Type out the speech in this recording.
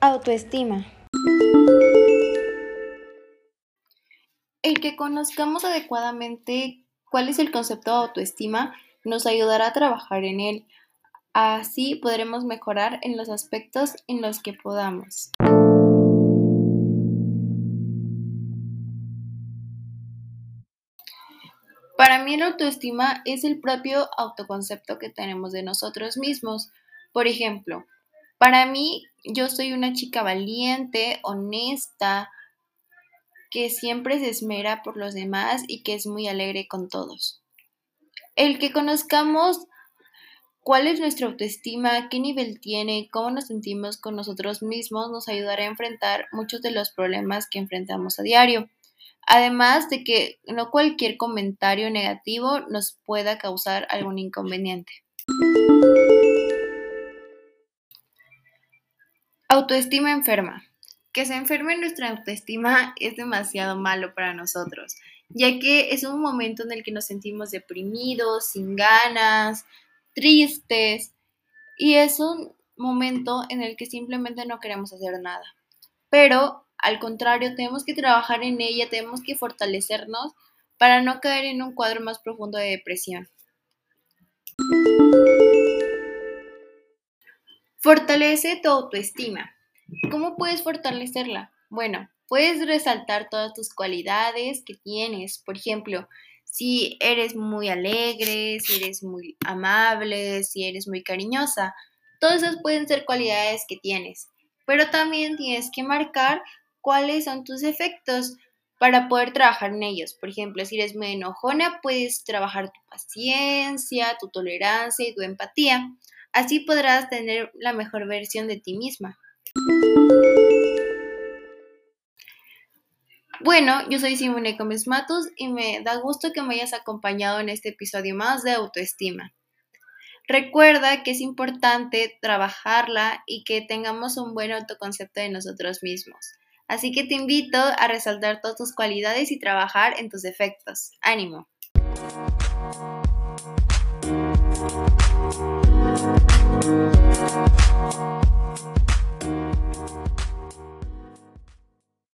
Autoestima. El que conozcamos adecuadamente cuál es el concepto de autoestima nos ayudará a trabajar en él. Así podremos mejorar en los aspectos en los que podamos. Para mí la autoestima es el propio autoconcepto que tenemos de nosotros mismos. Por ejemplo, para mí yo soy una chica valiente, honesta, que siempre se esmera por los demás y que es muy alegre con todos. El que conozcamos cuál es nuestra autoestima, qué nivel tiene, cómo nos sentimos con nosotros mismos, nos ayudará a enfrentar muchos de los problemas que enfrentamos a diario. Además de que no cualquier comentario negativo nos pueda causar algún inconveniente. Autoestima enferma. Que se enferme nuestra autoestima es demasiado malo para nosotros, ya que es un momento en el que nos sentimos deprimidos, sin ganas, tristes, y es un momento en el que simplemente no queremos hacer nada. Pero, al contrario, tenemos que trabajar en ella, tenemos que fortalecernos para no caer en un cuadro más profundo de depresión. Fortalece tu autoestima. ¿Cómo puedes fortalecerla? Bueno, puedes resaltar todas tus cualidades que tienes. Por ejemplo, si eres muy alegre, si eres muy amable, si eres muy cariñosa. Todas esas pueden ser cualidades que tienes. Pero también tienes que marcar cuáles son tus efectos para poder trabajar en ellos. Por ejemplo, si eres muy enojona, puedes trabajar tu paciencia, tu tolerancia y tu empatía. Así podrás tener la mejor versión de ti misma. Bueno, yo soy Simone Gómez y me da gusto que me hayas acompañado en este episodio más de autoestima. Recuerda que es importante trabajarla y que tengamos un buen autoconcepto de nosotros mismos. Así que te invito a resaltar todas tus cualidades y trabajar en tus defectos. ¡Ánimo!